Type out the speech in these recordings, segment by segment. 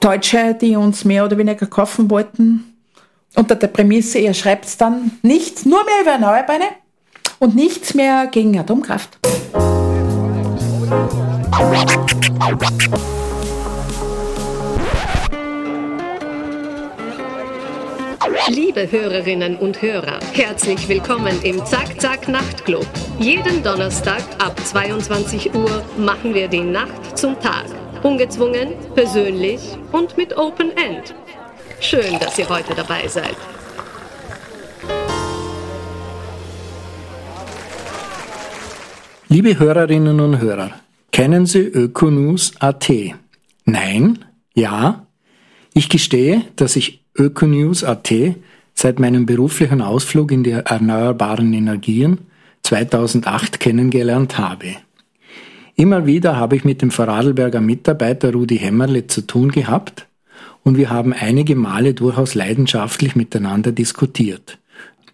Deutsche, die uns mehr oder weniger kaufen wollten, unter der Prämisse, ihr schreibt dann nichts, nur mehr über Erneuerbare und nichts mehr gegen Atomkraft. Liebe Hörerinnen und Hörer, herzlich willkommen im Zack Zack Nachtclub. Jeden Donnerstag ab 22 Uhr machen wir die Nacht zum Tag. Ungezwungen, persönlich und mit Open End. Schön, dass ihr heute dabei seid. Liebe Hörerinnen und Hörer, kennen Sie Ökonews.at? Nein? Ja? Ich gestehe, dass ich Ökonews.at seit meinem beruflichen Ausflug in die erneuerbaren Energien 2008 kennengelernt habe. Immer wieder habe ich mit dem Vorarlberger Mitarbeiter Rudi Hämmerle zu tun gehabt und wir haben einige Male durchaus leidenschaftlich miteinander diskutiert.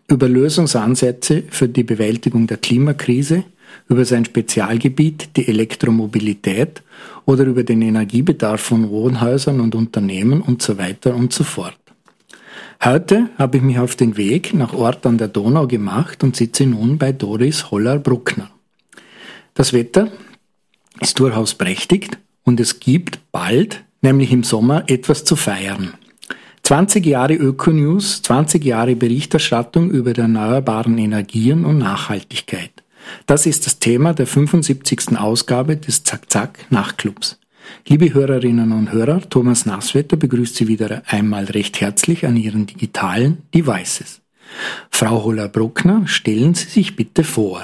Über Lösungsansätze für die Bewältigung der Klimakrise, über sein Spezialgebiet, die Elektromobilität oder über den Energiebedarf von Wohnhäusern und Unternehmen und so weiter und so fort. Heute habe ich mich auf den Weg nach Ort an der Donau gemacht und sitze nun bei Doris Holler-Bruckner. Das Wetter ist durchaus prächtig und es gibt bald, nämlich im Sommer, etwas zu feiern. 20 Jahre Ökonews, 20 Jahre Berichterstattung über die erneuerbaren Energien und Nachhaltigkeit. Das ist das Thema der 75. Ausgabe des Zack-Zack Nachtclubs. Liebe Hörerinnen und Hörer, Thomas Nasswetter begrüßt Sie wieder einmal recht herzlich an Ihren digitalen Devices. Frau Holler-Bruckner, stellen Sie sich bitte vor.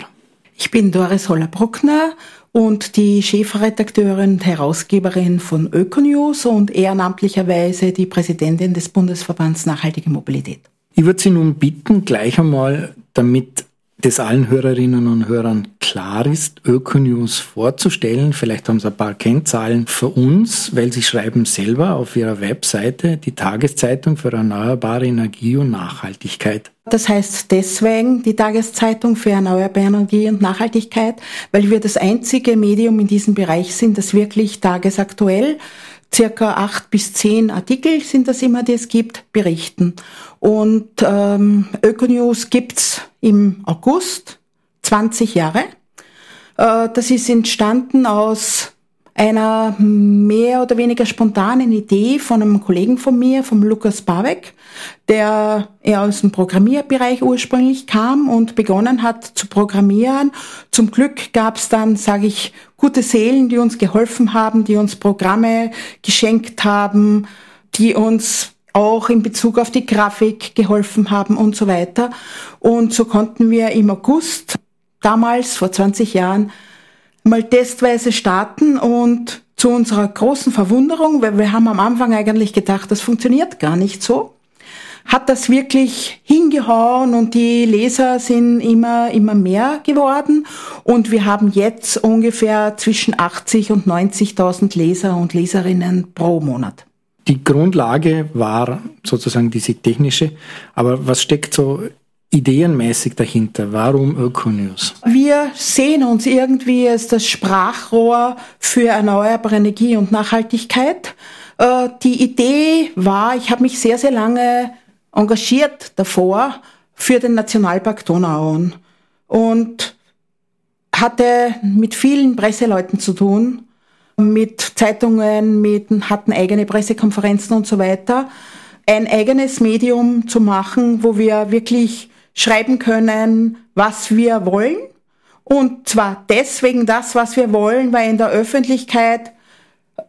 Ich bin Doris Holler-Bruckner und die Chefredakteurin und Herausgeberin von Ökonews und ehrenamtlicherweise die Präsidentin des Bundesverbands Nachhaltige Mobilität. Ich würde Sie nun bitten, gleich einmal, damit das allen Hörerinnen und Hörern klar ist, Ökonews vorzustellen. Vielleicht haben Sie ein paar Kennzahlen für uns, weil Sie schreiben selber auf Ihrer Webseite die Tageszeitung für erneuerbare Energie und Nachhaltigkeit. Das heißt deswegen die Tageszeitung für erneuerbare Energie und Nachhaltigkeit, weil wir das einzige Medium in diesem Bereich sind, das wirklich tagesaktuell circa acht bis zehn Artikel sind das immer, die es gibt, berichten. Und ähm, Ökonews gibt's im August, 20 Jahre. Äh, das ist entstanden aus einer mehr oder weniger spontanen Idee von einem Kollegen von mir, vom Lukas Barweg, der eher aus dem Programmierbereich ursprünglich kam und begonnen hat zu programmieren. Zum Glück gab es dann, sage ich, gute Seelen, die uns geholfen haben, die uns Programme geschenkt haben, die uns auch in Bezug auf die Grafik geholfen haben und so weiter. Und so konnten wir im August, damals vor 20 Jahren, mal testweise starten und zu unserer großen Verwunderung, weil wir haben am Anfang eigentlich gedacht, das funktioniert gar nicht so, hat das wirklich hingehauen und die Leser sind immer, immer mehr geworden und wir haben jetzt ungefähr zwischen 80 und 90.000 Leser und Leserinnen pro Monat. Die Grundlage war sozusagen diese technische, aber was steckt so ideenmäßig dahinter? Warum Ökonews? Wir sehen uns irgendwie als das Sprachrohr für erneuerbare Energie und Nachhaltigkeit. Äh, die Idee war, ich habe mich sehr, sehr lange engagiert davor für den Nationalpark Donauauen und hatte mit vielen Presseleuten zu tun, mit Zeitungen, mit, hatten eigene Pressekonferenzen und so weiter, ein eigenes Medium zu machen, wo wir wirklich schreiben können, was wir wollen. Und zwar deswegen das, was wir wollen, weil in der Öffentlichkeit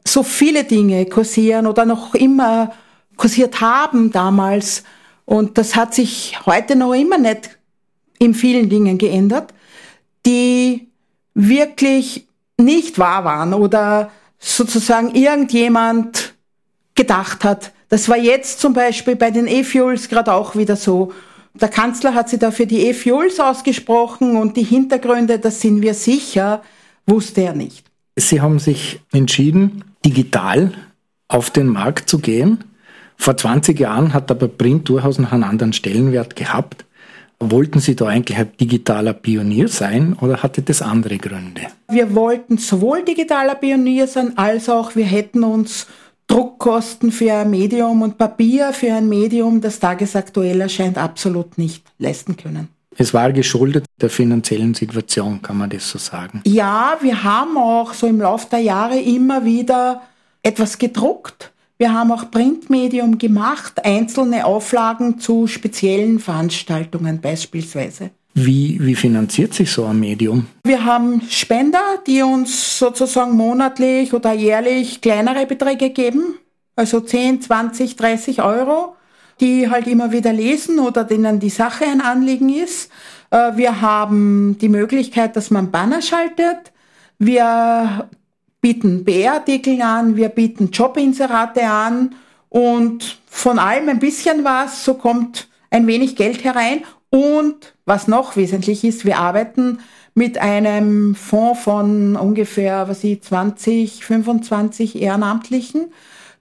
so viele Dinge kursieren oder noch immer kursiert haben damals. Und das hat sich heute noch immer nicht in vielen Dingen geändert, die wirklich nicht wahr waren oder sozusagen irgendjemand gedacht hat. Das war jetzt zum Beispiel bei den E-Fuels gerade auch wieder so. Der Kanzler hat sich da für die E-Fuels ausgesprochen und die Hintergründe, das sind wir sicher, wusste er nicht. Sie haben sich entschieden, digital auf den Markt zu gehen. Vor 20 Jahren hat aber Print durchaus noch einen anderen Stellenwert gehabt. Wollten Sie da eigentlich ein digitaler Pionier sein oder hatte das andere Gründe? Wir wollten sowohl digitaler Pionier sein, als auch wir hätten uns Druckkosten für ein Medium und Papier für ein Medium, das tagesaktuell erscheint, absolut nicht leisten können. Es war geschuldet der finanziellen Situation, kann man das so sagen? Ja, wir haben auch so im Laufe der Jahre immer wieder etwas gedruckt. Wir haben auch Printmedium gemacht, einzelne Auflagen zu speziellen Veranstaltungen beispielsweise. Wie, wie finanziert sich so ein Medium? Wir haben Spender, die uns sozusagen monatlich oder jährlich kleinere Beträge geben, also 10, 20, 30 Euro, die halt immer wieder lesen oder denen die Sache ein Anliegen ist. Äh, wir haben die Möglichkeit, dass man Banner schaltet. Wir bieten BR-Artikel an, wir bieten Jobinserate an und von allem ein bisschen was, so kommt ein wenig Geld herein. Und was noch wesentlich ist, wir arbeiten mit einem Fonds von ungefähr, was ich, 20, 25 Ehrenamtlichen,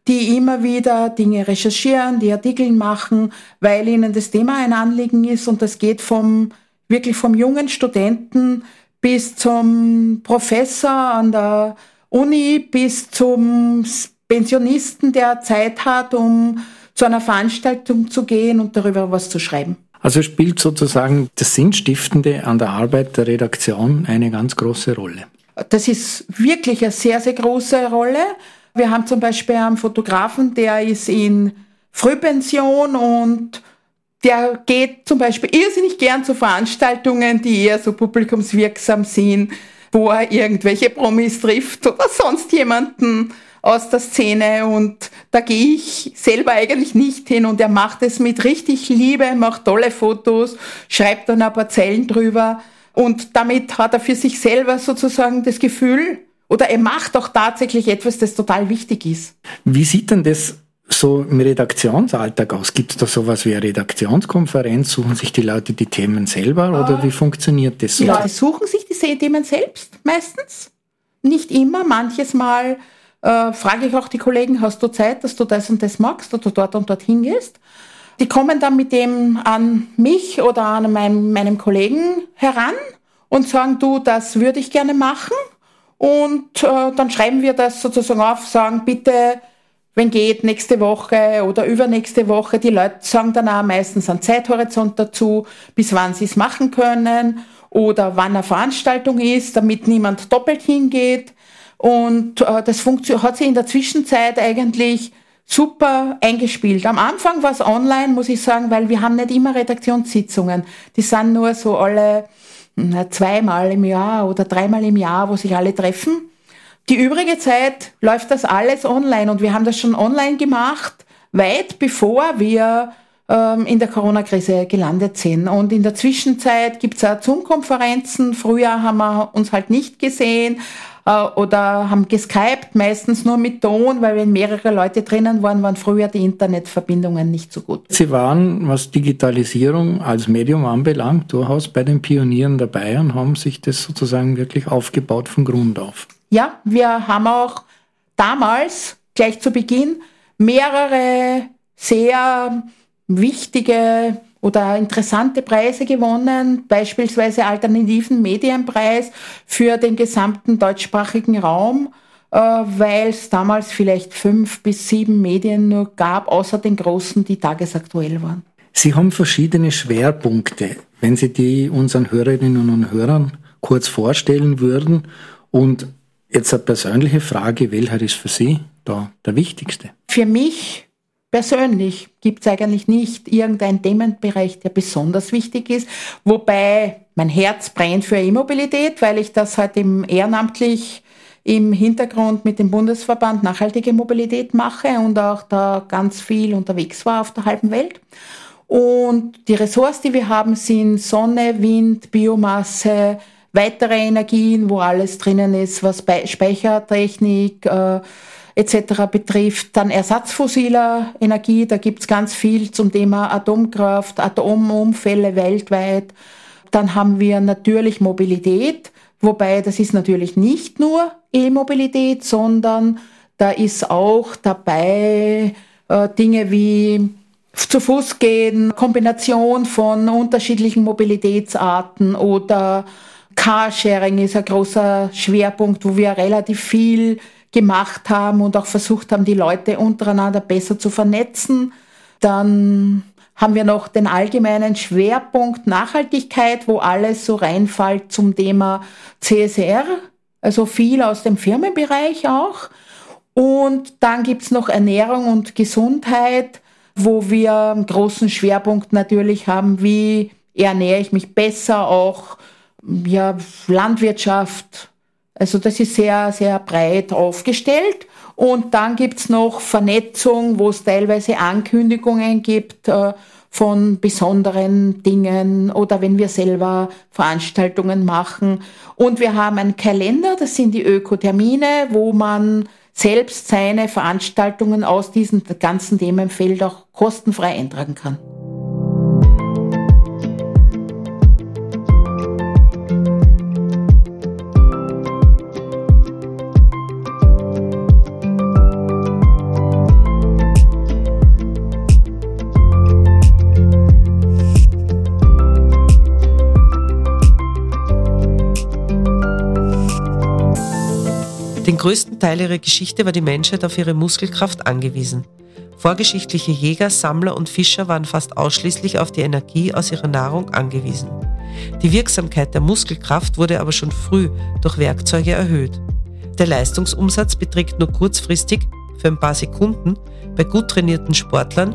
die immer wieder Dinge recherchieren, die Artikel machen, weil ihnen das Thema ein Anliegen ist. Und das geht vom, wirklich vom jungen Studenten bis zum Professor an der Uni bis zum Pensionisten, der Zeit hat, um zu einer Veranstaltung zu gehen und darüber was zu schreiben. Also spielt sozusagen das Sinnstiftende an der Arbeit der Redaktion eine ganz große Rolle. Das ist wirklich eine sehr, sehr große Rolle. Wir haben zum Beispiel einen Fotografen, der ist in Frühpension und der geht zum Beispiel irrsinnig gern zu Veranstaltungen, die eher so publikumswirksam sind, wo er irgendwelche Promis trifft oder sonst jemanden aus der Szene und da gehe ich selber eigentlich nicht hin und er macht es mit richtig Liebe, macht tolle Fotos, schreibt dann ein paar Zeilen drüber und damit hat er für sich selber sozusagen das Gefühl oder er macht auch tatsächlich etwas, das total wichtig ist. Wie sieht denn das so im Redaktionsalltag aus? Gibt es da sowas wie eine Redaktionskonferenz? Suchen sich die Leute die Themen selber oder wie funktioniert das so? Die Leute suchen sich die Themen selbst meistens. Nicht immer, manches Mal äh, frage ich auch die Kollegen, hast du Zeit, dass du das und das magst oder dort und dorthin gehst? Die kommen dann mit dem an mich oder an meinem, meinem Kollegen heran und sagen, du, das würde ich gerne machen. Und äh, dann schreiben wir das sozusagen auf, sagen, bitte, wenn geht, nächste Woche oder übernächste Woche. Die Leute sagen dann auch meistens einen Zeithorizont dazu, bis wann sie es machen können oder wann eine Veranstaltung ist, damit niemand doppelt hingeht. Und äh, das hat sich in der Zwischenzeit eigentlich super eingespielt. Am Anfang war es online, muss ich sagen, weil wir haben nicht immer Redaktionssitzungen. Die sind nur so alle na, zweimal im Jahr oder dreimal im Jahr, wo sich alle treffen. Die übrige Zeit läuft das alles online und wir haben das schon online gemacht, weit bevor wir ähm, in der Corona-Krise gelandet sind. Und in der Zwischenzeit gibt es auch Zoom-Konferenzen. Früher haben wir uns halt nicht gesehen, äh, oder haben geskypt, meistens nur mit Ton, weil wenn mehrere Leute drinnen waren, waren früher die Internetverbindungen nicht so gut. Sie waren, was Digitalisierung als Medium anbelangt, durchaus bei den Pionieren dabei und haben sich das sozusagen wirklich aufgebaut von Grund auf. Ja, wir haben auch damals, gleich zu Beginn, mehrere sehr wichtige oder interessante Preise gewonnen, beispielsweise Alternativen Medienpreis für den gesamten deutschsprachigen Raum, äh, weil es damals vielleicht fünf bis sieben Medien nur gab, außer den großen, die tagesaktuell waren. Sie haben verschiedene Schwerpunkte. Wenn Sie die unseren Hörerinnen und Hörern kurz vorstellen würden und jetzt eine persönliche Frage, welcher ist für Sie da der wichtigste? Für mich persönlich gibt es eigentlich nicht irgendeinen Themenbereich, der besonders wichtig ist. Wobei mein Herz brennt für E-Mobilität, weil ich das halt im ehrenamtlich im Hintergrund mit dem Bundesverband Nachhaltige Mobilität mache und auch da ganz viel unterwegs war auf der halben Welt. Und die Ressorts, die wir haben, sind Sonne, Wind, Biomasse, weitere Energien, wo alles drinnen ist, was Speichertechnik, äh, etc. betrifft. Dann ersatzfossiler Energie, da gibt's ganz viel zum Thema Atomkraft, Atomunfälle weltweit. Dann haben wir natürlich Mobilität, wobei das ist natürlich nicht nur E-Mobilität, sondern da ist auch dabei äh, Dinge wie zu Fuß gehen, Kombination von unterschiedlichen Mobilitätsarten oder Carsharing ist ein großer Schwerpunkt, wo wir relativ viel gemacht haben und auch versucht haben, die Leute untereinander besser zu vernetzen. Dann haben wir noch den allgemeinen Schwerpunkt Nachhaltigkeit, wo alles so reinfällt zum Thema CSR, also viel aus dem Firmenbereich auch. Und dann gibt's noch Ernährung und Gesundheit, wo wir einen großen Schwerpunkt natürlich haben, wie ernähre ich mich besser, auch ja, Landwirtschaft. Also das ist sehr, sehr breit aufgestellt. Und dann gibt's noch Vernetzung, wo es teilweise Ankündigungen gibt äh, von besonderen Dingen oder wenn wir selber Veranstaltungen machen. Und wir haben einen Kalender, das sind die Ökotermine, wo man selbst seine Veranstaltungen aus diesem ganzen Themenfeld auch kostenfrei eintragen kann. Größten Teil ihrer Geschichte war die Menschheit auf ihre Muskelkraft angewiesen. Vorgeschichtliche Jäger, Sammler und Fischer waren fast ausschließlich auf die Energie aus ihrer Nahrung angewiesen. Die Wirksamkeit der Muskelkraft wurde aber schon früh durch Werkzeuge erhöht. Der Leistungsumsatz beträgt nur kurzfristig, für ein paar Sekunden, bei gut trainierten Sportlern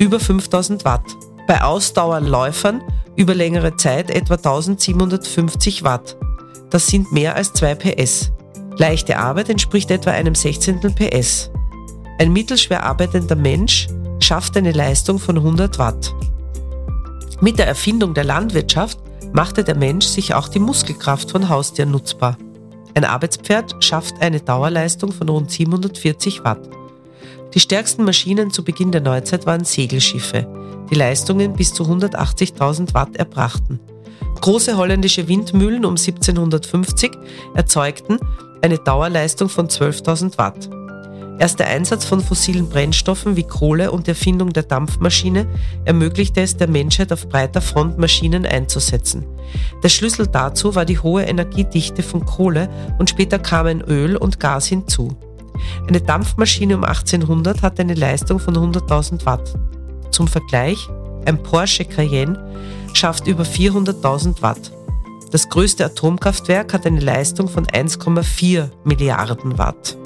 über 5000 Watt. Bei Ausdauerläufern über längere Zeit etwa 1750 Watt. Das sind mehr als 2 PS. Leichte Arbeit entspricht etwa einem Sechzehntel PS. Ein mittelschwer arbeitender Mensch schafft eine Leistung von 100 Watt. Mit der Erfindung der Landwirtschaft machte der Mensch sich auch die Muskelkraft von Haustieren nutzbar. Ein Arbeitspferd schafft eine Dauerleistung von rund 740 Watt. Die stärksten Maschinen zu Beginn der Neuzeit waren Segelschiffe, die Leistungen bis zu 180.000 Watt erbrachten. Große holländische Windmühlen um 1750 erzeugten eine Dauerleistung von 12.000 Watt. Erst der Einsatz von fossilen Brennstoffen wie Kohle und die Erfindung der Dampfmaschine ermöglichte es der Menschheit auf breiter Front Maschinen einzusetzen. Der Schlüssel dazu war die hohe Energiedichte von Kohle und später kamen Öl und Gas hinzu. Eine Dampfmaschine um 1800 hatte eine Leistung von 100.000 Watt. Zum Vergleich, ein Porsche Cayenne schafft über 400.000 Watt. Das größte Atomkraftwerk hat eine Leistung von 1,4 Milliarden Watt.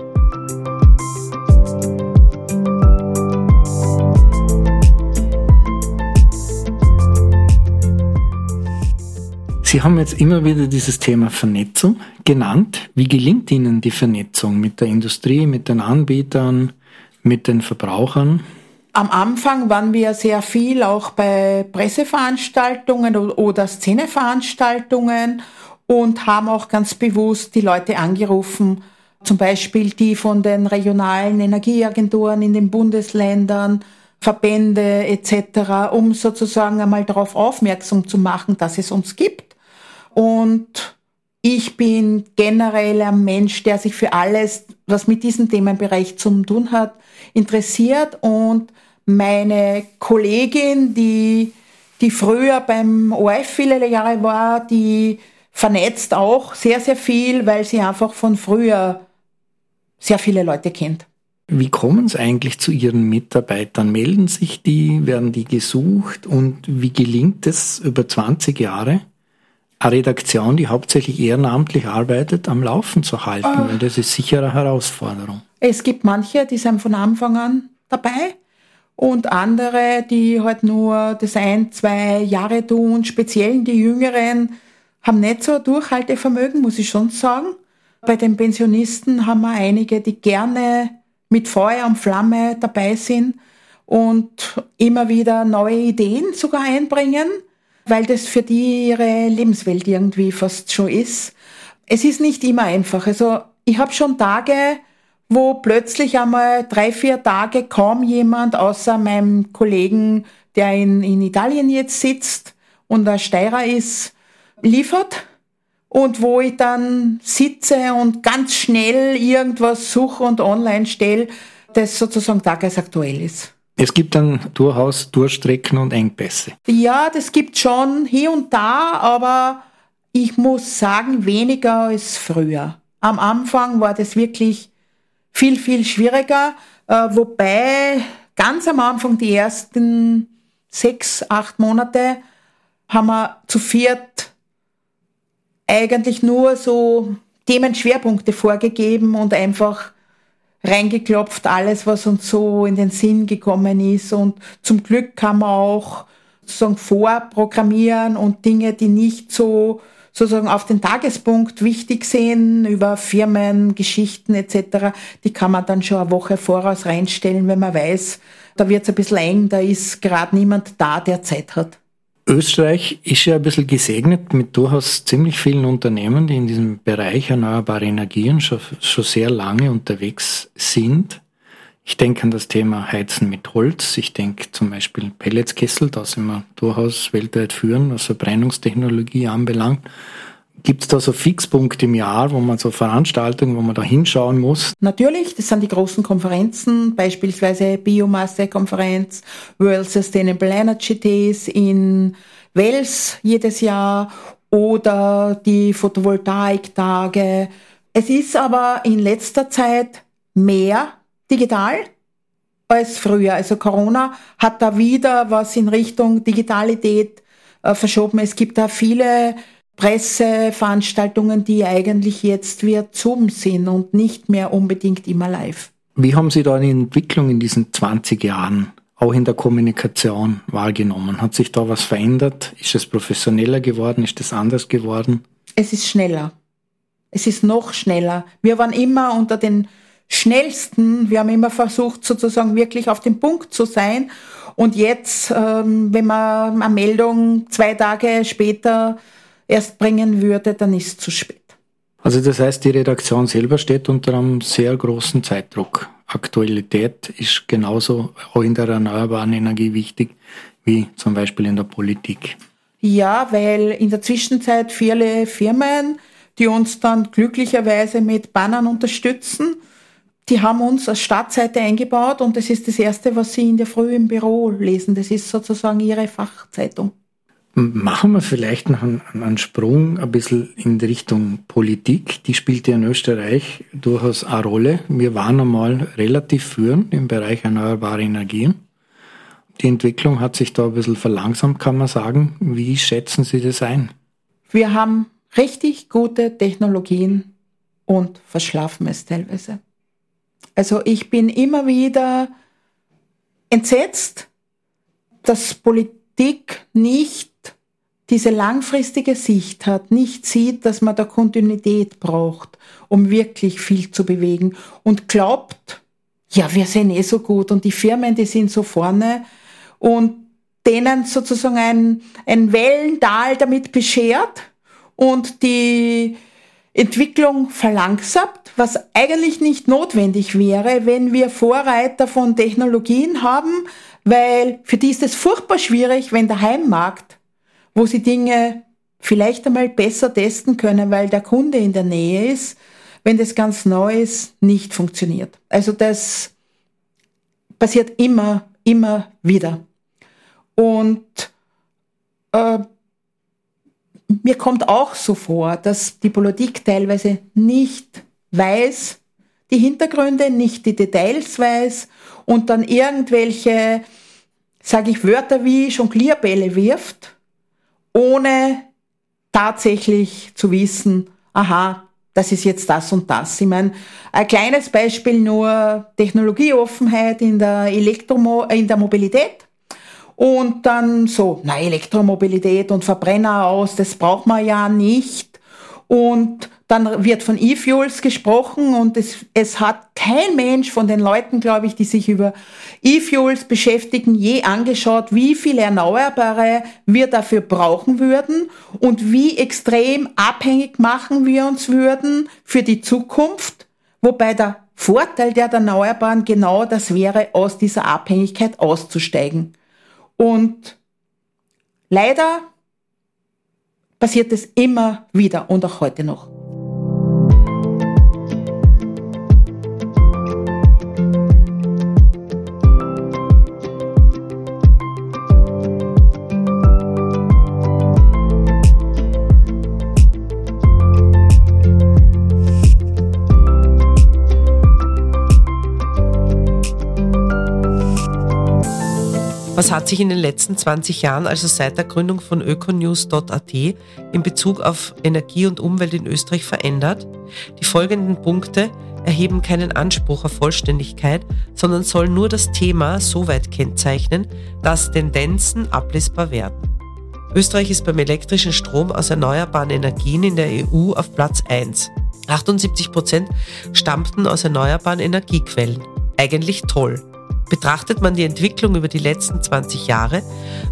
Sie haben jetzt immer wieder dieses Thema Vernetzung genannt. Wie gelingt Ihnen die Vernetzung mit der Industrie, mit den Anbietern, mit den Verbrauchern? Am Anfang waren wir sehr viel auch bei Presseveranstaltungen oder Szeneveranstaltungen und haben auch ganz bewusst die Leute angerufen, zum Beispiel die von den regionalen Energieagenturen in den Bundesländern, Verbände etc., um sozusagen einmal darauf aufmerksam zu machen, dass es uns gibt. Und ich bin generell ein Mensch, der sich für alles, was mit diesem Themenbereich zu tun hat, interessiert und meine Kollegin, die, die früher beim ORF viele Jahre war, die vernetzt auch sehr, sehr viel, weil sie einfach von früher sehr viele Leute kennt. Wie kommen Sie eigentlich zu Ihren Mitarbeitern? Melden sich die, werden die gesucht und wie gelingt es über 20 Jahre, eine Redaktion, die hauptsächlich ehrenamtlich arbeitet, am Laufen zu halten? Weil das ist sicher eine Herausforderung. Es gibt manche, die sind von Anfang an dabei und andere, die halt nur das ein, zwei Jahre tun. Speziell die Jüngeren haben nicht so Durchhaltevermögen, muss ich schon sagen. Bei den Pensionisten haben wir einige, die gerne mit Feuer und Flamme dabei sind und immer wieder neue Ideen sogar einbringen, weil das für die ihre Lebenswelt irgendwie fast schon ist. Es ist nicht immer einfach. Also ich habe schon Tage, wo plötzlich einmal drei, vier Tage kaum jemand außer meinem Kollegen, der in, in Italien jetzt sitzt und ein Steirer ist, liefert. Und wo ich dann sitze und ganz schnell irgendwas suche und online stelle, das sozusagen tagesaktuell ist. Es gibt dann durchaus Durchstrecken und Engpässe. Ja, das gibt schon hier und da, aber ich muss sagen, weniger als früher. Am Anfang war das wirklich viel, viel schwieriger. Äh, wobei ganz am Anfang, die ersten sechs, acht Monate, haben wir zu viert eigentlich nur so Themenschwerpunkte vorgegeben und einfach reingeklopft, alles, was uns so in den Sinn gekommen ist. Und zum Glück kann man auch sozusagen vorprogrammieren und Dinge, die nicht so sozusagen auf den Tagespunkt wichtig sind, über Firmen, Geschichten etc., die kann man dann schon eine Woche voraus reinstellen, wenn man weiß, da wird es ein bisschen eng, da ist gerade niemand da, der Zeit hat. Österreich ist ja ein bisschen gesegnet mit durchaus ziemlich vielen Unternehmen, die in diesem Bereich erneuerbare Energien schon, schon sehr lange unterwegs sind. Ich denke an das Thema Heizen mit Holz. Ich denke zum Beispiel Pelletskessel, da sind wir durchaus weltweit führen, was Verbrennungstechnologie anbelangt. Gibt es da so Fixpunkte im Jahr, wo man so Veranstaltungen, wo man da hinschauen muss? Natürlich, das sind die großen Konferenzen, beispielsweise Biomasse-Konferenz, World Sustainable Energy Days in Wels jedes Jahr oder die Photovoltaik-Tage. Es ist aber in letzter Zeit mehr digital als früher. Also Corona hat da wieder was in Richtung Digitalität äh, verschoben. Es gibt da viele Presseveranstaltungen, die eigentlich jetzt via Zoom sind und nicht mehr unbedingt immer live. Wie haben Sie da eine Entwicklung in diesen 20 Jahren, auch in der Kommunikation, wahrgenommen? Hat sich da was verändert? Ist es professioneller geworden? Ist es anders geworden? Es ist schneller. Es ist noch schneller. Wir waren immer unter den schnellsten. Wir haben immer versucht, sozusagen wirklich auf den Punkt zu sein. Und jetzt, ähm, wenn man eine Meldung zwei Tage später erst bringen würde, dann ist es zu spät. Also das heißt, die Redaktion selber steht unter einem sehr großen Zeitdruck. Aktualität ist genauso auch in der erneuerbaren Energie wichtig wie zum Beispiel in der Politik. Ja, weil in der Zwischenzeit viele Firmen, die uns dann glücklicherweise mit Bannern unterstützen, die haben uns als Startseite eingebaut und das ist das Erste, was Sie in der Früh im Büro lesen. Das ist sozusagen Ihre Fachzeitung. Machen wir vielleicht noch einen, einen, Sprung ein bisschen in Richtung Politik. Die spielt ja in Österreich durchaus eine Rolle. Wir waren einmal relativ führend im Bereich erneuerbare Energien. Die Entwicklung hat sich da ein bisschen verlangsamt, kann man sagen. Wie schätzen Sie das ein? Wir haben richtig gute Technologien und verschlafen es teilweise. Also ich bin immer wieder entsetzt, dass Politik nicht diese langfristige Sicht hat, nicht sieht, dass man da Kontinuität braucht, um wirklich viel zu bewegen und glaubt, ja, wir sind eh so gut und die Firmen, die sind so vorne und denen sozusagen ein, ein Wellental damit beschert und die Entwicklung verlangsamt, was eigentlich nicht notwendig wäre, wenn wir Vorreiter von Technologien haben, weil für die ist es furchtbar schwierig, wenn der Heimmarkt, wo sie Dinge vielleicht einmal besser testen können, weil der Kunde in der Nähe ist, wenn das ganz neu ist, nicht funktioniert. Also das passiert immer, immer wieder. Und äh, mir kommt auch so vor, dass die Politik teilweise nicht weiß, die Hintergründe, nicht die Details weiß und dann irgendwelche, sage ich, Wörter wie Jonglierbälle wirft, ohne tatsächlich zu wissen, aha, das ist jetzt das und das. Ich meine, ein kleines Beispiel nur Technologieoffenheit in der Elektromo in der Mobilität. Und dann so, na, Elektromobilität und Verbrenner aus, das braucht man ja nicht. Und dann wird von E-Fuels gesprochen und es, es hat kein Mensch von den Leuten, glaube ich, die sich über E-Fuels beschäftigen, je angeschaut, wie viel Erneuerbare wir dafür brauchen würden und wie extrem abhängig machen wir uns würden für die Zukunft, wobei der Vorteil der Erneuerbaren genau das wäre, aus dieser Abhängigkeit auszusteigen. Und leider passiert es immer wieder und auch heute noch. Was hat sich in den letzten 20 Jahren, also seit der Gründung von ökonews.at, in Bezug auf Energie und Umwelt in Österreich verändert? Die folgenden Punkte erheben keinen Anspruch auf Vollständigkeit, sondern sollen nur das Thema so weit kennzeichnen, dass Tendenzen ablesbar werden. Österreich ist beim elektrischen Strom aus erneuerbaren Energien in der EU auf Platz 1. 78 Prozent stammten aus erneuerbaren Energiequellen. Eigentlich toll. Betrachtet man die Entwicklung über die letzten 20 Jahre,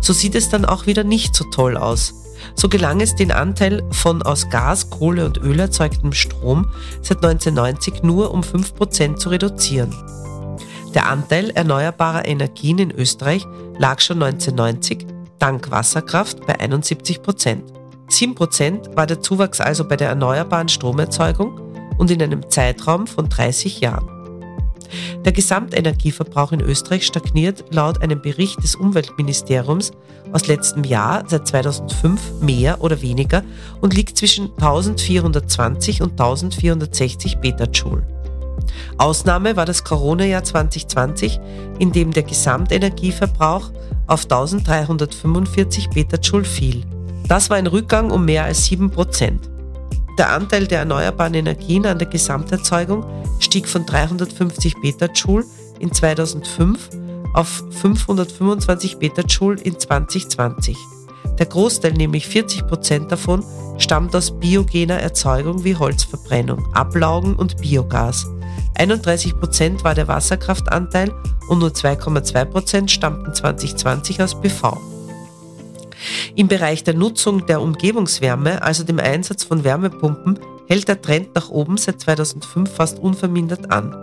so sieht es dann auch wieder nicht so toll aus. So gelang es, den Anteil von aus Gas, Kohle und Öl erzeugtem Strom seit 1990 nur um 5% zu reduzieren. Der Anteil erneuerbarer Energien in Österreich lag schon 1990 dank Wasserkraft bei 71% 7% war der Zuwachs also bei der erneuerbaren Stromerzeugung und in einem Zeitraum von 30 Jahren. Der Gesamtenergieverbrauch in Österreich stagniert laut einem Bericht des Umweltministeriums aus letztem Jahr seit 2005 mehr oder weniger und liegt zwischen 1420 und 1460 Petajoule. Ausnahme war das Corona-Jahr 2020, in dem der Gesamtenergieverbrauch auf 1345 Petajoule fiel. Das war ein Rückgang um mehr als 7 Prozent. Der Anteil der erneuerbaren Energien an der Gesamterzeugung stieg von 350 Petajoule in 2005 auf 525 Petajoule in 2020. Der Großteil, nämlich 40 Prozent davon, stammt aus biogener Erzeugung wie Holzverbrennung, Ablaugen und Biogas. 31 Prozent war der Wasserkraftanteil und nur 2,2 Prozent stammten 2020 aus PV. Im Bereich der Nutzung der Umgebungswärme, also dem Einsatz von Wärmepumpen, hält der Trend nach oben seit 2005 fast unvermindert an.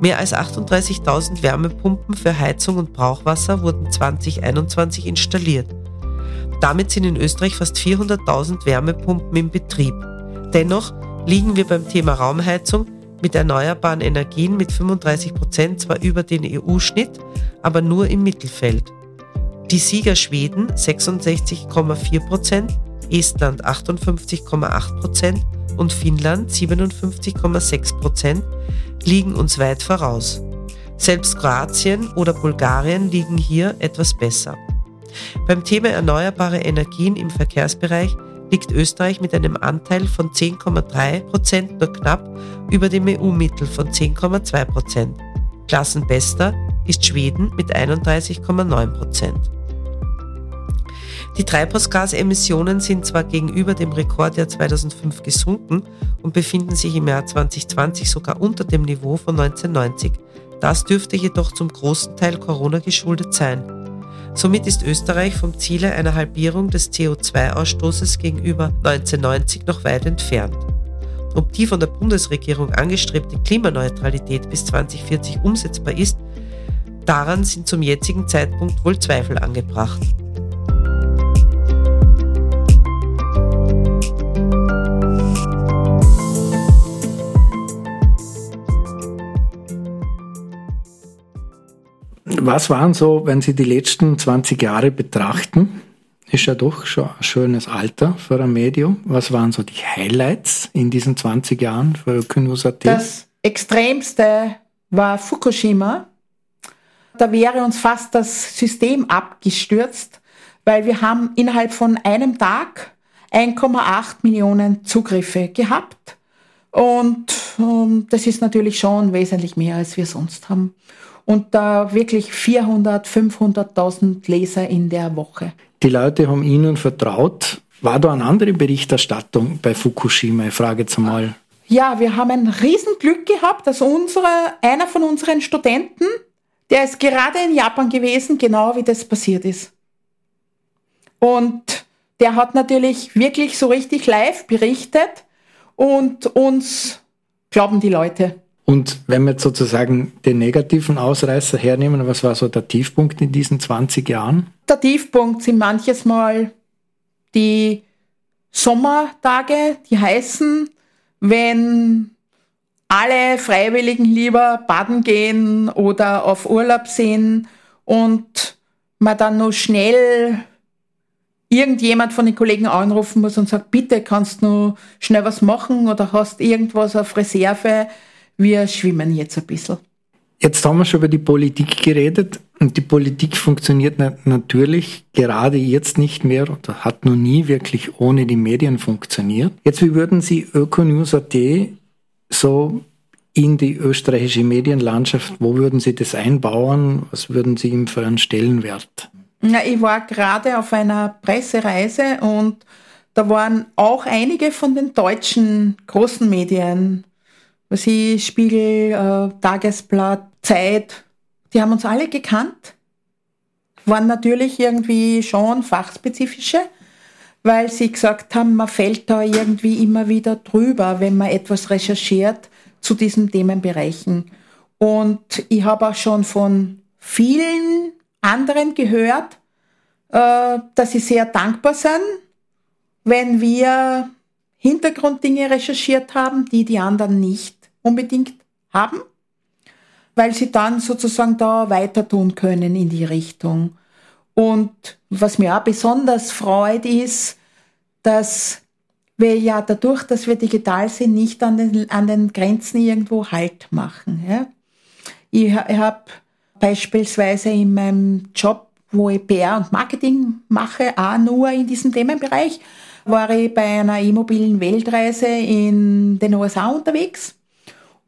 Mehr als 38.000 Wärmepumpen für Heizung und Brauchwasser wurden 2021 installiert. Damit sind in Österreich fast 400.000 Wärmepumpen im Betrieb. Dennoch liegen wir beim Thema Raumheizung mit erneuerbaren Energien mit 35 Prozent zwar über den EU-Schnitt, aber nur im Mittelfeld. Die Sieger Schweden 66,4 Prozent, Estland 58,8 Prozent und Finnland 57,6 Prozent liegen uns weit voraus. Selbst Kroatien oder Bulgarien liegen hier etwas besser. Beim Thema erneuerbare Energien im Verkehrsbereich liegt Österreich mit einem Anteil von 10,3 Prozent nur knapp über dem EU-Mittel von 10,2 Prozent. Klassenbester ist Schweden mit 31,9 Prozent. Die Treibhausgasemissionen sind zwar gegenüber dem Rekordjahr 2005 gesunken und befinden sich im Jahr 2020 sogar unter dem Niveau von 1990. Das dürfte jedoch zum großen Teil Corona geschuldet sein. Somit ist Österreich vom Ziele einer Halbierung des CO2-Ausstoßes gegenüber 1990 noch weit entfernt. Ob die von der Bundesregierung angestrebte Klimaneutralität bis 2040 umsetzbar ist, daran sind zum jetzigen Zeitpunkt wohl Zweifel angebracht. Was waren so, wenn Sie die letzten 20 Jahre betrachten? Ist ja doch schon ein schönes Alter für ein Medium. Was waren so die Highlights in diesen 20 Jahren für Ökonews.at? Das Extremste war Fukushima. Da wäre uns fast das System abgestürzt, weil wir haben innerhalb von einem Tag 1,8 Millionen Zugriffe gehabt. Und ähm, das ist natürlich schon wesentlich mehr, als wir sonst haben und da wirklich 400, 500.000 Leser in der Woche. Die Leute haben Ihnen vertraut. War da eine andere Berichterstattung bei Fukushima? Ich frage jetzt mal. Ja, wir haben ein Riesenglück gehabt, dass unsere, einer von unseren Studenten, der ist gerade in Japan gewesen, genau wie das passiert ist. Und der hat natürlich wirklich so richtig live berichtet und uns glauben die Leute. Und wenn wir jetzt sozusagen den negativen Ausreißer hernehmen, was war so der Tiefpunkt in diesen 20 Jahren? Der Tiefpunkt sind manches Mal die Sommertage, die heißen, wenn alle Freiwilligen lieber baden gehen oder auf Urlaub sind und man dann nur schnell irgendjemand von den Kollegen anrufen muss und sagt, bitte kannst du schnell was machen oder hast irgendwas auf Reserve, wir schwimmen jetzt ein bisschen. Jetzt haben wir schon über die Politik geredet und die Politik funktioniert natürlich gerade jetzt nicht mehr oder hat noch nie wirklich ohne die Medien funktioniert. Jetzt, wie würden Sie Ökonews.at so in die österreichische Medienlandschaft, wo würden Sie das einbauen? Was würden Sie ihm für einen Stellenwert? Ja, ich war gerade auf einer Pressereise und da waren auch einige von den deutschen großen Medien, was ich Spiegel, äh, Tagesblatt, Zeit, die haben uns alle gekannt, waren natürlich irgendwie schon fachspezifische, weil sie gesagt haben, man fällt da irgendwie immer wieder drüber, wenn man etwas recherchiert zu diesen Themenbereichen. Und ich habe auch schon von vielen anderen gehört, äh, dass sie sehr dankbar sind, wenn wir Hintergrunddinge recherchiert haben, die die anderen nicht unbedingt haben weil sie dann sozusagen da weiter tun können in die Richtung. Und was mir auch besonders freut, ist, dass wir ja dadurch, dass wir digital sind, nicht an den, an den Grenzen irgendwo Halt machen. Ja? Ich, habe beispielsweise in meinem Job, wo ich PR und Marketing mache, auch nur in diesem Themenbereich, war ich bei einer immobilen Weltreise in den USA unterwegs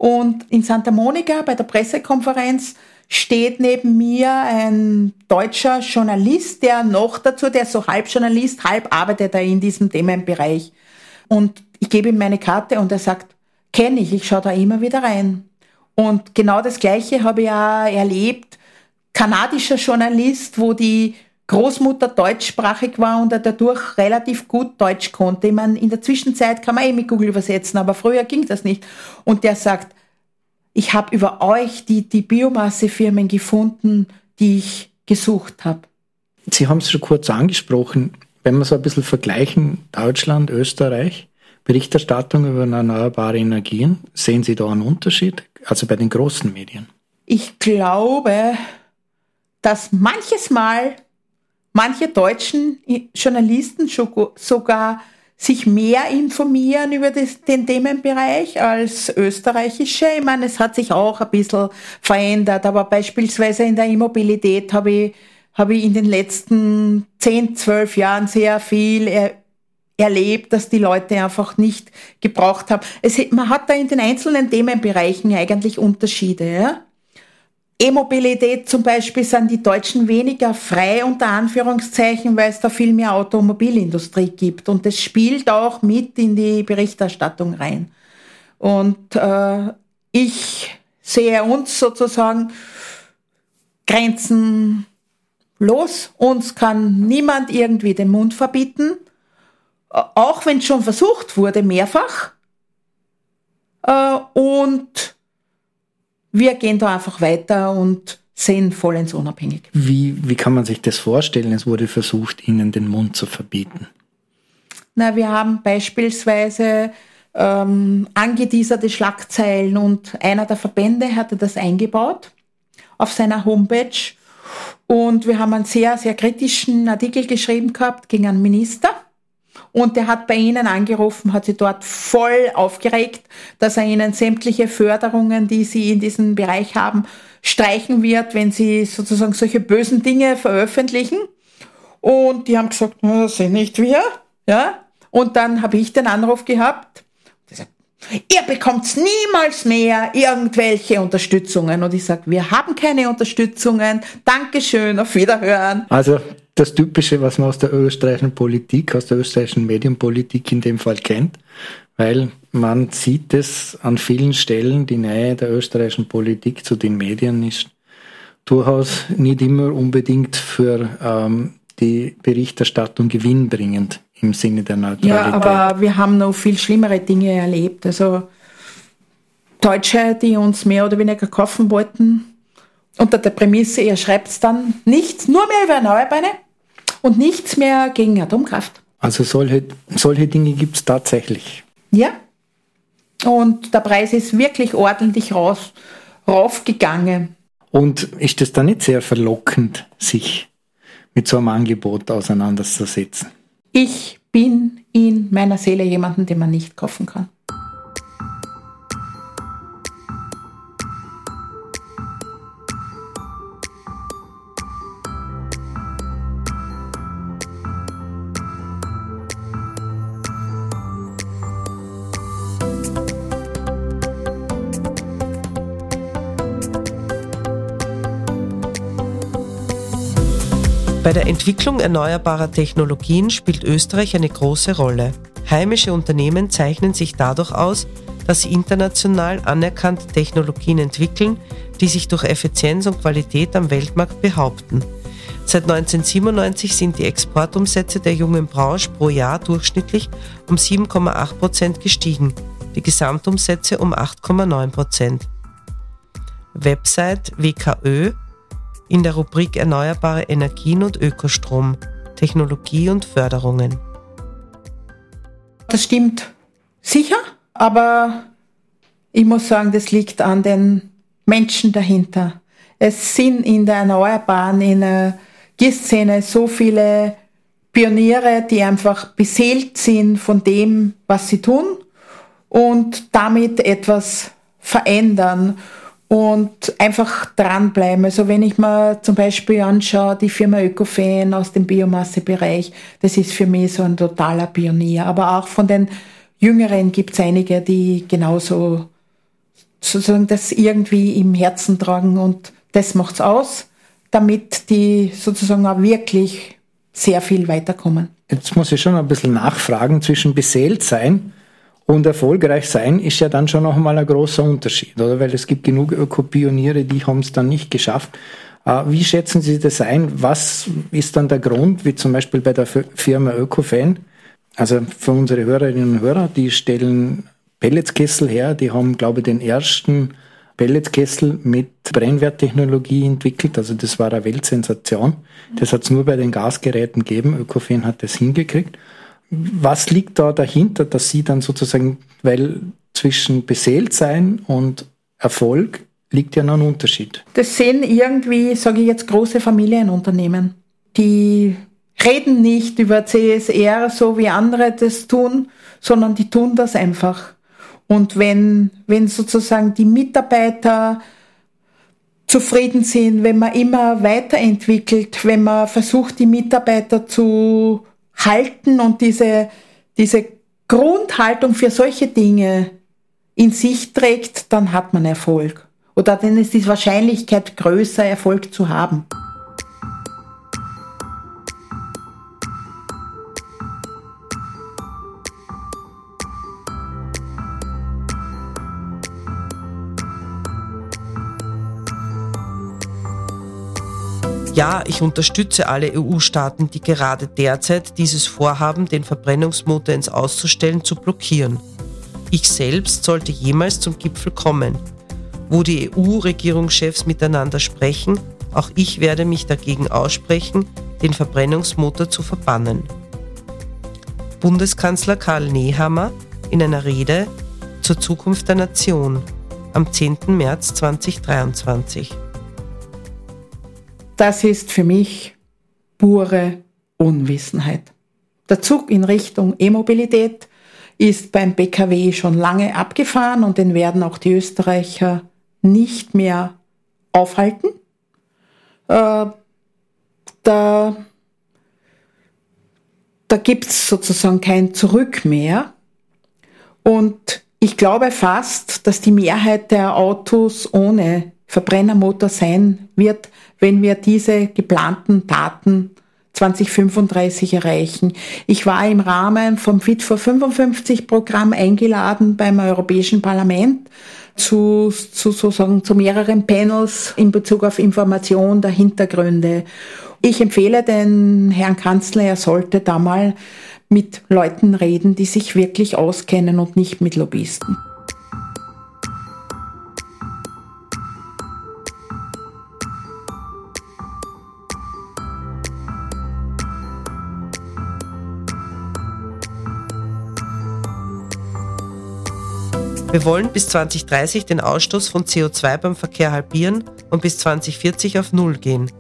und in Santa Monica bei der Pressekonferenz steht neben mir ein deutscher Journalist, der noch dazu, der ist so halb Journalist, halb arbeitet er in diesem Themenbereich. Und ich gebe ihm meine Karte und er sagt, kenne ich, ich schaue da immer wieder rein. Und genau das Gleiche habe ich ja erlebt. Kanadischer Journalist, wo die Großmutter deutschsprachig war und er dadurch relativ gut Deutsch konnte. Ich meine, in der Zwischenzeit kann man eh mit Google übersetzen, aber früher ging das nicht. Und der sagt, ich habe über euch die, die Biomassefirmen gefunden, die ich gesucht habe. Sie haben es schon kurz angesprochen. Wenn wir so ein bisschen vergleichen, Deutschland, Österreich, Berichterstattung über erneuerbare Energien, sehen Sie da einen Unterschied? Also bei den großen Medien? Ich glaube, dass manches Mal manche deutschen Journalisten sogar sich mehr informieren über das, den Themenbereich als österreichische. Ich meine, es hat sich auch ein bisschen verändert, aber beispielsweise in der Immobilität habe ich, habe ich in den letzten 10, 12 Jahren sehr viel er, erlebt, dass die Leute einfach nicht gebraucht haben. Es, man hat da in den einzelnen Themenbereichen eigentlich Unterschiede. Ja? E-Mobilität zum Beispiel sind die Deutschen weniger frei unter Anführungszeichen, weil es da viel mehr Automobilindustrie gibt. Und das spielt auch mit in die Berichterstattung rein. Und äh, ich sehe uns sozusagen grenzenlos. Uns kann niemand irgendwie den Mund verbieten, auch wenn es schon versucht wurde, mehrfach. Äh, und wir gehen da einfach weiter und sind vollends unabhängig. Wie, wie kann man sich das vorstellen? Es wurde versucht, ihnen den Mund zu verbieten. Na, wir haben beispielsweise ähm, angeteaserte Schlagzeilen und einer der Verbände hatte das eingebaut auf seiner Homepage. Und wir haben einen sehr, sehr kritischen Artikel geschrieben gehabt gegen einen Minister. Und der hat bei Ihnen angerufen, hat sie dort voll aufgeregt, dass er Ihnen sämtliche Förderungen, die Sie in diesem Bereich haben, streichen wird, wenn Sie sozusagen solche bösen Dinge veröffentlichen. Und die haben gesagt, das sind nicht wir. Ja? Und dann habe ich den Anruf gehabt. Ihr bekommt niemals mehr irgendwelche Unterstützungen. Und ich sage, wir haben keine Unterstützungen. Dankeschön, auf Wiederhören. Also das Typische, was man aus der österreichischen Politik, aus der österreichischen Medienpolitik in dem Fall kennt, weil man sieht es an vielen Stellen, die Nähe der österreichischen Politik zu den Medien ist durchaus nicht immer unbedingt für ähm, die Berichterstattung gewinnbringend im Sinne der Neutralität. Ja, aber wir haben noch viel schlimmere Dinge erlebt. Also Deutsche, die uns mehr oder weniger kaufen wollten, unter der Prämisse, ihr schreibt dann nichts, nur mehr über Erneuerbare und nichts mehr gegen Atomkraft. Also solche, solche Dinge gibt es tatsächlich. Ja. Und der Preis ist wirklich ordentlich raus, raufgegangen. Und ist es dann nicht sehr verlockend, sich mit so einem Angebot auseinanderzusetzen? Ich bin in meiner Seele jemanden, den man nicht kaufen kann. Entwicklung erneuerbarer Technologien spielt Österreich eine große Rolle. Heimische Unternehmen zeichnen sich dadurch aus, dass sie international anerkannte Technologien entwickeln, die sich durch Effizienz und Qualität am Weltmarkt behaupten. Seit 1997 sind die Exportumsätze der jungen Branche pro Jahr durchschnittlich um 7,8 Prozent gestiegen, die Gesamtumsätze um 8,9 Prozent. Website WKÖ in der Rubrik Erneuerbare Energien und Ökostrom, Technologie und Förderungen. Das stimmt sicher, aber ich muss sagen, das liegt an den Menschen dahinter. Es sind in der Erneuerbaren, in der Gießszene so viele Pioniere, die einfach beseelt sind von dem, was sie tun und damit etwas verändern und einfach dranbleiben. Also wenn ich mir zum Beispiel anschaue, die Firma Ökofan aus dem Biomassebereich, das ist für mich so ein totaler Pionier. Aber auch von den Jüngeren gibt es einige, die genauso sozusagen das irgendwie im Herzen tragen und das macht's aus, damit die sozusagen auch wirklich sehr viel weiterkommen. Jetzt muss ich schon ein bisschen nachfragen zwischen beseelt sein und erfolgreich sein ist ja dann schon noch einmal ein großer Unterschied, oder? Weil es gibt genug Ökopioniere, die haben es dann nicht geschafft. Äh, wie schätzen Sie das ein? Was ist dann der Grund, wie zum Beispiel bei der Firma Ökofan? Also für unsere Hörerinnen und Hörer, die stellen Pelletskessel her, die haben, glaube ich, den ersten Pelletkessel mit Brennwerttechnologie entwickelt. Also das war eine Weltsensation. Das hat es nur bei den Gasgeräten gegeben. Ökofan hat das hingekriegt. Was liegt da dahinter, dass Sie dann sozusagen, weil zwischen beseelt sein und Erfolg liegt ja noch ein Unterschied. Das sind irgendwie, sage ich jetzt, große Familienunternehmen. Die reden nicht über CSR so wie andere das tun, sondern die tun das einfach. Und wenn, wenn sozusagen die Mitarbeiter zufrieden sind, wenn man immer weiterentwickelt, wenn man versucht, die Mitarbeiter zu halten und diese, diese Grundhaltung für solche Dinge in sich trägt, dann hat man Erfolg. Oder dann ist die Wahrscheinlichkeit größer, Erfolg zu haben. Ja, ich unterstütze alle EU-Staaten, die gerade derzeit dieses Vorhaben, den Verbrennungsmotor ins Auszustellen, zu blockieren. Ich selbst sollte jemals zum Gipfel kommen, wo die EU-Regierungschefs miteinander sprechen, auch ich werde mich dagegen aussprechen, den Verbrennungsmotor zu verbannen. Bundeskanzler Karl Nehammer in einer Rede zur Zukunft der Nation am 10. März 2023. Das ist für mich pure Unwissenheit. Der Zug in Richtung E-Mobilität ist beim BKW schon lange abgefahren und den werden auch die Österreicher nicht mehr aufhalten. Äh, da da gibt es sozusagen kein Zurück mehr. Und ich glaube fast, dass die Mehrheit der Autos ohne Verbrennermotor sein wird, wenn wir diese geplanten Daten 2035 erreichen. Ich war im Rahmen vom Fit for 55 Programm eingeladen beim Europäischen Parlament zu, zu sozusagen zu mehreren Panels in Bezug auf Information der Hintergründe. Ich empfehle den Herrn Kanzler, er sollte da mal mit Leuten reden, die sich wirklich auskennen und nicht mit Lobbyisten. Wir wollen bis 2030 den Ausstoß von CO2 beim Verkehr halbieren und bis 2040 auf Null gehen.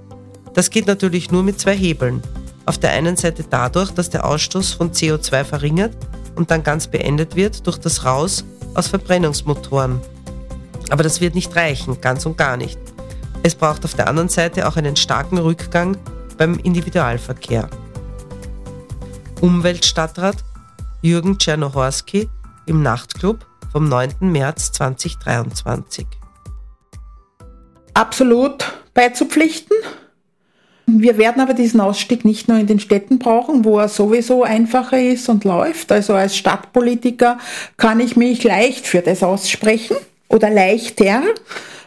Das geht natürlich nur mit zwei Hebeln. Auf der einen Seite dadurch, dass der Ausstoß von CO2 verringert und dann ganz beendet wird durch das Raus aus Verbrennungsmotoren. Aber das wird nicht reichen, ganz und gar nicht. Es braucht auf der anderen Seite auch einen starken Rückgang beim Individualverkehr. Umweltstadtrat Jürgen Czernohorski im Nachtclub vom 9. März 2023. Absolut beizupflichten. Wir werden aber diesen Ausstieg nicht nur in den Städten brauchen, wo er sowieso einfacher ist und läuft. Also als Stadtpolitiker kann ich mich leicht für das aussprechen oder leichter,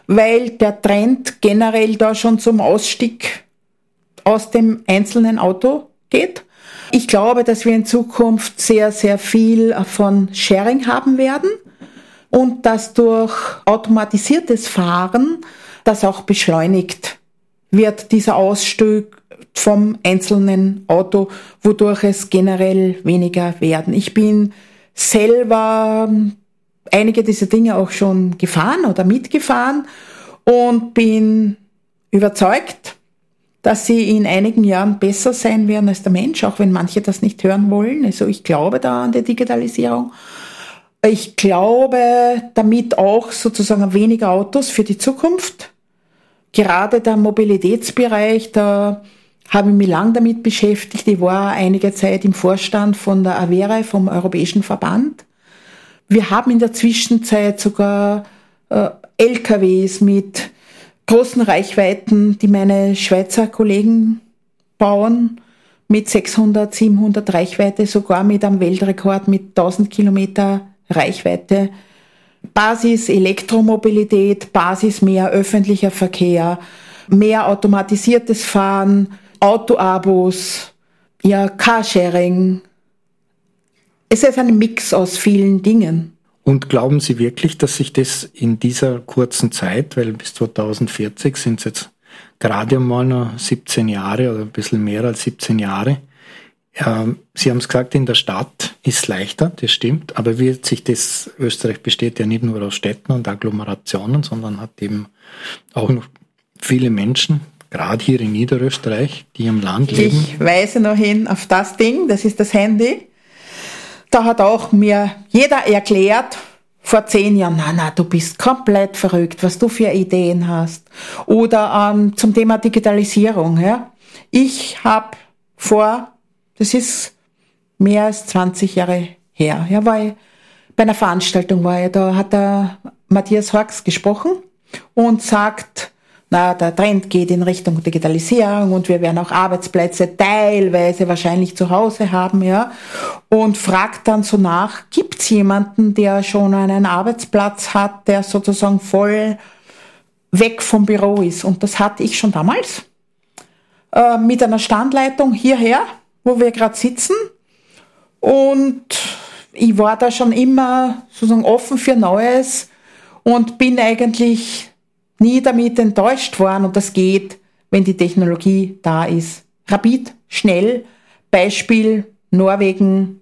weil der Trend generell da schon zum Ausstieg aus dem einzelnen Auto geht. Ich glaube, dass wir in Zukunft sehr, sehr viel von Sharing haben werden und dass durch automatisiertes Fahren das auch beschleunigt wird, dieser Ausstieg vom einzelnen Auto, wodurch es generell weniger werden. Ich bin selber einige dieser Dinge auch schon gefahren oder mitgefahren und bin überzeugt, dass sie in einigen Jahren besser sein werden als der Mensch, auch wenn manche das nicht hören wollen. Also ich glaube da an die Digitalisierung. Ich glaube damit auch sozusagen weniger Autos für die Zukunft. Gerade der Mobilitätsbereich, da habe ich mich lang damit beschäftigt. Ich war einige Zeit im Vorstand von der Avera, vom Europäischen Verband. Wir haben in der Zwischenzeit sogar äh, LKWs mit großen Reichweiten, die meine Schweizer Kollegen bauen, mit 600, 700 Reichweite, sogar mit einem Weltrekord mit 1000 Kilometer Reichweite. Basis Elektromobilität, Basis mehr öffentlicher Verkehr, mehr automatisiertes Fahren, Autoabos, ja, Carsharing. Es ist ein Mix aus vielen Dingen. Und glauben Sie wirklich, dass sich das in dieser kurzen Zeit, weil bis 2040 sind es jetzt gerade mal noch 17 Jahre oder ein bisschen mehr als 17 Jahre, ähm, Sie haben es gesagt, in der Stadt ist leichter, das stimmt, aber wird sich das, Österreich besteht ja nicht nur aus Städten und Agglomerationen, sondern hat eben auch noch viele Menschen, gerade hier in Niederösterreich, die im Land leben. Ich weise noch hin auf das Ding, das ist das Handy. Da hat auch mir jeder erklärt, vor zehn Jahren, na, na, du bist komplett verrückt, was du für Ideen hast. Oder ähm, zum Thema Digitalisierung. Ja. Ich habe vor, das ist mehr als 20 Jahre her, ja, ich, bei einer Veranstaltung war ich, da hat der Matthias Horks gesprochen und sagt, na, der Trend geht in Richtung Digitalisierung und wir werden auch Arbeitsplätze teilweise wahrscheinlich zu Hause haben, ja. Und fragt dann so nach, gibt's jemanden, der schon einen Arbeitsplatz hat, der sozusagen voll weg vom Büro ist? Und das hatte ich schon damals äh, mit einer Standleitung hierher, wo wir gerade sitzen. Und ich war da schon immer sozusagen offen für Neues und bin eigentlich nie damit enttäuscht worden und das geht, wenn die Technologie da ist. Rapid, schnell. Beispiel Norwegen.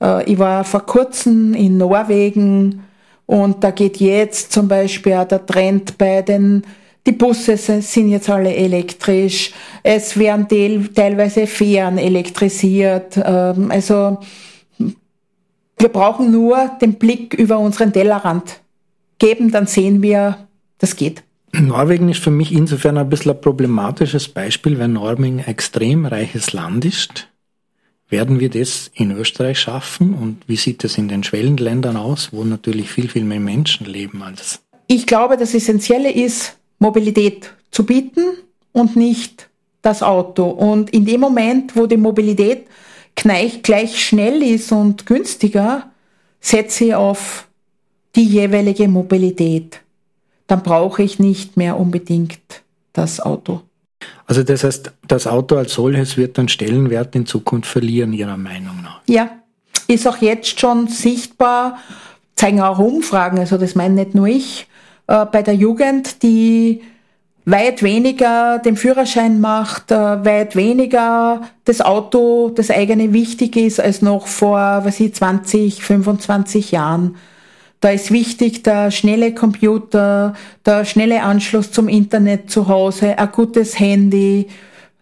Äh, ich war vor kurzem in Norwegen und da geht jetzt zum Beispiel auch der Trend bei den, die Busse sind jetzt alle elektrisch. Es werden teilweise Fähren elektrisiert. Ähm, also wir brauchen nur den Blick über unseren Tellerrand geben, dann sehen wir, das geht. Norwegen ist für mich insofern ein bisschen ein problematisches Beispiel, weil Norwegen ein extrem reiches Land ist. Werden wir das in Österreich schaffen? Und wie sieht es in den Schwellenländern aus, wo natürlich viel, viel mehr Menschen leben als? Ich glaube, das Essentielle ist, Mobilität zu bieten und nicht das Auto. Und in dem Moment, wo die Mobilität gleich, gleich schnell ist und günstiger, setze ich auf die jeweilige Mobilität dann brauche ich nicht mehr unbedingt das Auto. Also das heißt, das Auto als solches wird dann Stellenwert in Zukunft verlieren, Ihrer Meinung nach? Ja, ist auch jetzt schon sichtbar, zeigen auch Umfragen, also das meine nicht nur ich, äh, bei der Jugend, die weit weniger den Führerschein macht, äh, weit weniger das Auto, das eigene wichtig ist, als noch vor, was ich, 20, 25 Jahren. Da ist wichtig der schnelle Computer, der schnelle Anschluss zum Internet zu Hause, ein gutes Handy,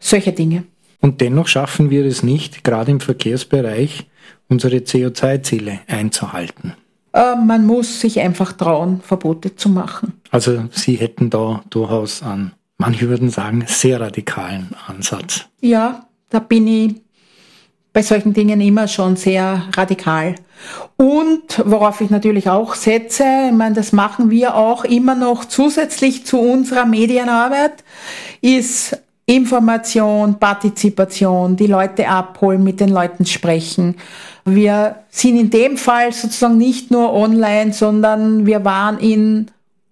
solche Dinge. Und dennoch schaffen wir es nicht, gerade im Verkehrsbereich, unsere CO2-Ziele einzuhalten. Äh, man muss sich einfach trauen, Verbote zu machen. Also Sie hätten da durchaus einen, manche würden sagen, sehr radikalen Ansatz. Ja, da bin ich bei solchen Dingen immer schon sehr radikal. Und worauf ich natürlich auch setze, ich meine, das machen wir auch immer noch zusätzlich zu unserer Medienarbeit, ist Information, Partizipation, die Leute abholen, mit den Leuten sprechen. Wir sind in dem Fall sozusagen nicht nur online, sondern wir waren in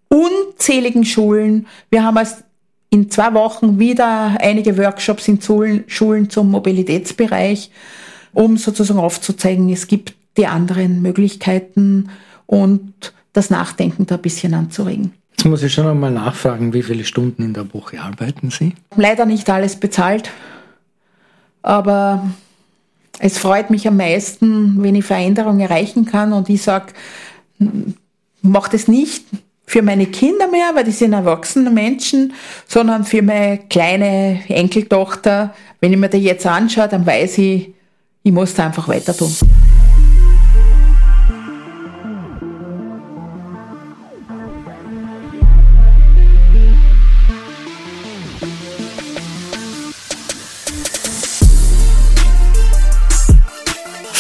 unzähligen Schulen. Wir haben als in zwei Wochen wieder einige Workshops in Schulen, Schulen zum Mobilitätsbereich, um sozusagen aufzuzeigen, es gibt die anderen Möglichkeiten und das Nachdenken da ein bisschen anzuregen. Jetzt muss ich schon einmal nachfragen, wie viele Stunden in der Woche arbeiten Sie? Leider nicht alles bezahlt, aber es freut mich am meisten, wenn ich Veränderungen erreichen kann und ich sage, macht es nicht für meine Kinder mehr, weil die sind erwachsene Menschen, sondern für meine kleine Enkeltochter. Wenn ich mir das jetzt anschaue, dann weiß ich, ich muss da einfach weiter tun.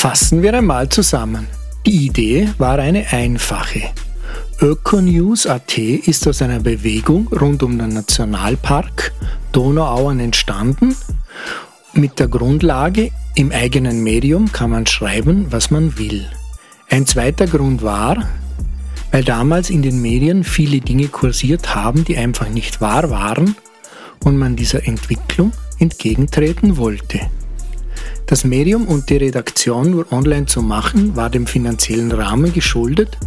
Fassen wir einmal zusammen. Die Idee war eine einfache. Ökonews.at ist aus einer Bewegung rund um den Nationalpark Donauauen entstanden. Mit der Grundlage, im eigenen Medium kann man schreiben, was man will. Ein zweiter Grund war, weil damals in den Medien viele Dinge kursiert haben, die einfach nicht wahr waren und man dieser Entwicklung entgegentreten wollte. Das Medium und die Redaktion nur online zu machen, war dem finanziellen Rahmen geschuldet.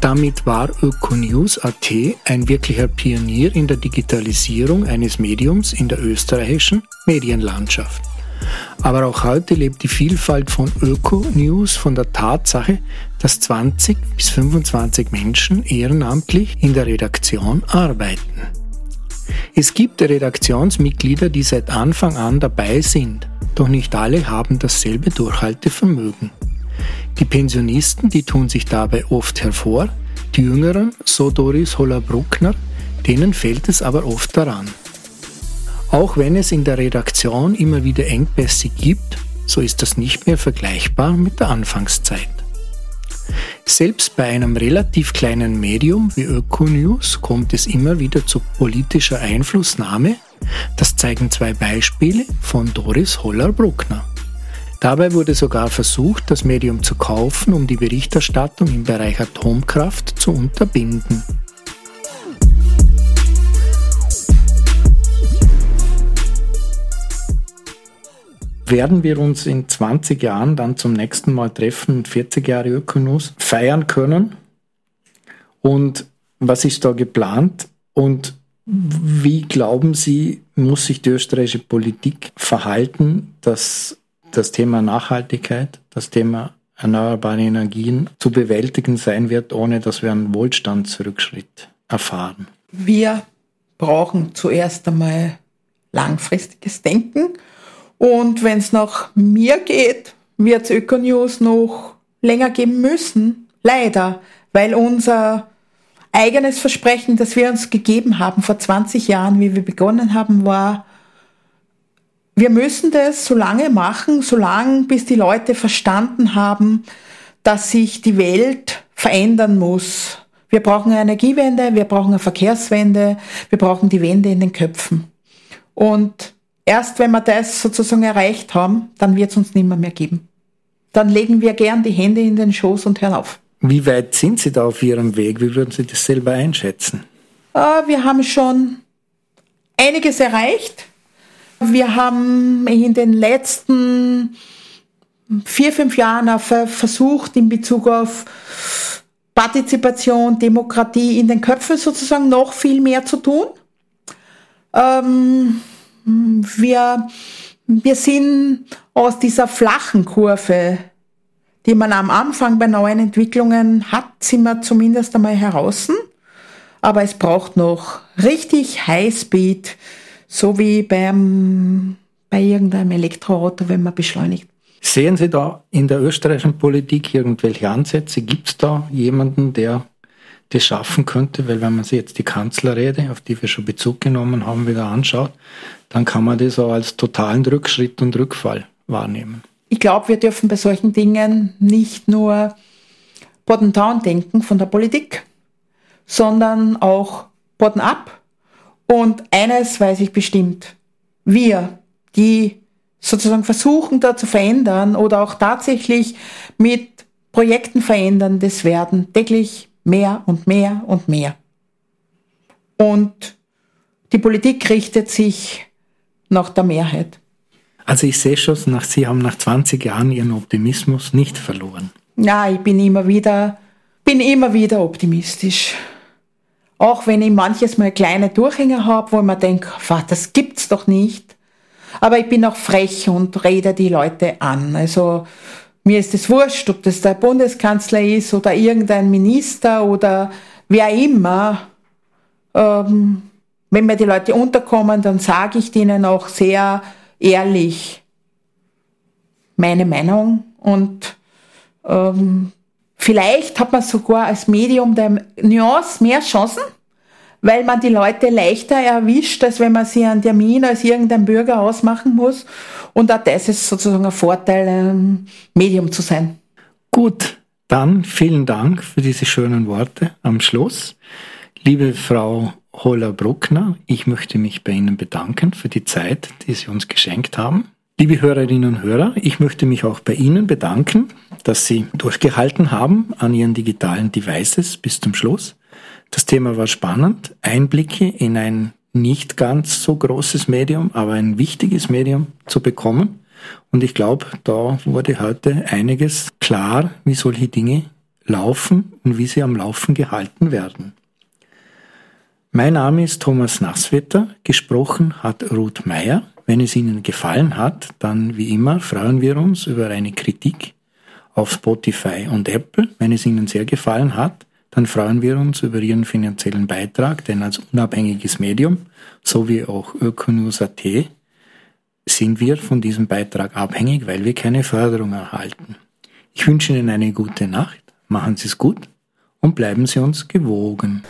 Damit war Ökonews.at ein wirklicher Pionier in der Digitalisierung eines Mediums in der österreichischen Medienlandschaft. Aber auch heute lebt die Vielfalt von Öko-News von der Tatsache, dass 20 bis 25 Menschen ehrenamtlich in der Redaktion arbeiten. Es gibt Redaktionsmitglieder, die seit Anfang an dabei sind doch nicht alle haben dasselbe Durchhaltevermögen. Die Pensionisten, die tun sich dabei oft hervor, die Jüngeren, so Doris Holler-Bruckner, denen fällt es aber oft daran. Auch wenn es in der Redaktion immer wieder Engpässe gibt, so ist das nicht mehr vergleichbar mit der Anfangszeit. Selbst bei einem relativ kleinen Medium wie Ökonews kommt es immer wieder zu politischer Einflussnahme das zeigen zwei Beispiele von Doris Holler-Bruckner. Dabei wurde sogar versucht, das Medium zu kaufen, um die Berichterstattung im Bereich Atomkraft zu unterbinden. Werden wir uns in 20 Jahren dann zum nächsten Mal treffen und 40 Jahre Ökonos feiern können? Und was ist da geplant? Und wie glauben Sie, muss sich die österreichische Politik verhalten, dass das Thema Nachhaltigkeit, das Thema erneuerbare Energien zu bewältigen sein wird, ohne dass wir einen Wohlstandsrückschritt erfahren? Wir brauchen zuerst einmal langfristiges Denken. Und wenn es nach mir geht, wird es Ökonews noch länger geben müssen. Leider, weil unser eigenes Versprechen, das wir uns gegeben haben vor 20 Jahren, wie wir begonnen haben, war, wir müssen das so lange machen, so lange, bis die Leute verstanden haben, dass sich die Welt verändern muss. Wir brauchen eine Energiewende, wir brauchen eine Verkehrswende, wir brauchen die Wende in den Köpfen. Und erst wenn wir das sozusagen erreicht haben, dann wird es uns nimmer mehr geben. Dann legen wir gern die Hände in den Schoß und hören auf. Wie weit sind Sie da auf Ihrem Weg? Wie würden Sie das selber einschätzen? Äh, wir haben schon einiges erreicht. Wir haben in den letzten vier, fünf Jahren versucht, in Bezug auf Partizipation, Demokratie in den Köpfen sozusagen noch viel mehr zu tun. Ähm, wir, wir sind aus dieser flachen Kurve die man am Anfang bei neuen Entwicklungen hat, sind wir zumindest einmal heraus. Aber es braucht noch richtig Highspeed, so wie beim, bei irgendeinem Elektroauto, wenn man beschleunigt. Sehen Sie da in der österreichischen Politik irgendwelche Ansätze? Gibt es da jemanden, der das schaffen könnte? Weil wenn man sich jetzt die Kanzlerrede, auf die wir schon Bezug genommen haben, wieder anschaut, dann kann man das auch als totalen Rückschritt und Rückfall wahrnehmen ich glaube, wir dürfen bei solchen Dingen nicht nur bottom-down denken von der Politik, sondern auch bottom-up. Und eines weiß ich bestimmt, wir, die sozusagen versuchen, da zu verändern oder auch tatsächlich mit Projekten verändern, das werden täglich mehr und mehr und mehr. Und die Politik richtet sich nach der Mehrheit. Also ich sehe schon, nach, Sie haben nach 20 Jahren Ihren Optimismus nicht verloren. Ja, ich bin immer wieder, bin immer wieder optimistisch. Auch wenn ich manches mal kleine Durchhänger habe, wo ich mir denke, das gibt's doch nicht. Aber ich bin auch frech und rede die Leute an. Also mir ist es wurscht, ob das der Bundeskanzler ist oder irgendein Minister oder wer immer. Ähm, wenn mir die Leute unterkommen, dann sage ich denen auch sehr ehrlich meine Meinung und ähm, vielleicht hat man sogar als Medium der Nuance mehr Chancen, weil man die Leute leichter erwischt, als wenn man sie einen Termin als irgendein Bürger ausmachen muss. Und auch das ist sozusagen ein Vorteil, ein Medium zu sein. Gut, dann vielen Dank für diese schönen Worte am Schluss. Liebe Frau Holler-Bruckner, ich möchte mich bei Ihnen bedanken für die Zeit, die Sie uns geschenkt haben. Liebe Hörerinnen und Hörer, ich möchte mich auch bei Ihnen bedanken, dass Sie durchgehalten haben an Ihren digitalen Devices bis zum Schluss. Das Thema war spannend. Einblicke in ein nicht ganz so großes Medium, aber ein wichtiges Medium zu bekommen. Und ich glaube, da wurde heute einiges klar, wie solche Dinge laufen und wie sie am Laufen gehalten werden. Mein Name ist Thomas Nasswetter, gesprochen hat Ruth Meyer. Wenn es Ihnen gefallen hat, dann wie immer freuen wir uns über eine Kritik auf Spotify und Apple. Wenn es Ihnen sehr gefallen hat, dann freuen wir uns über Ihren finanziellen Beitrag, denn als unabhängiges Medium, so wie auch Ökonews.at, sind wir von diesem Beitrag abhängig, weil wir keine Förderung erhalten. Ich wünsche Ihnen eine gute Nacht, machen Sie es gut und bleiben Sie uns gewogen.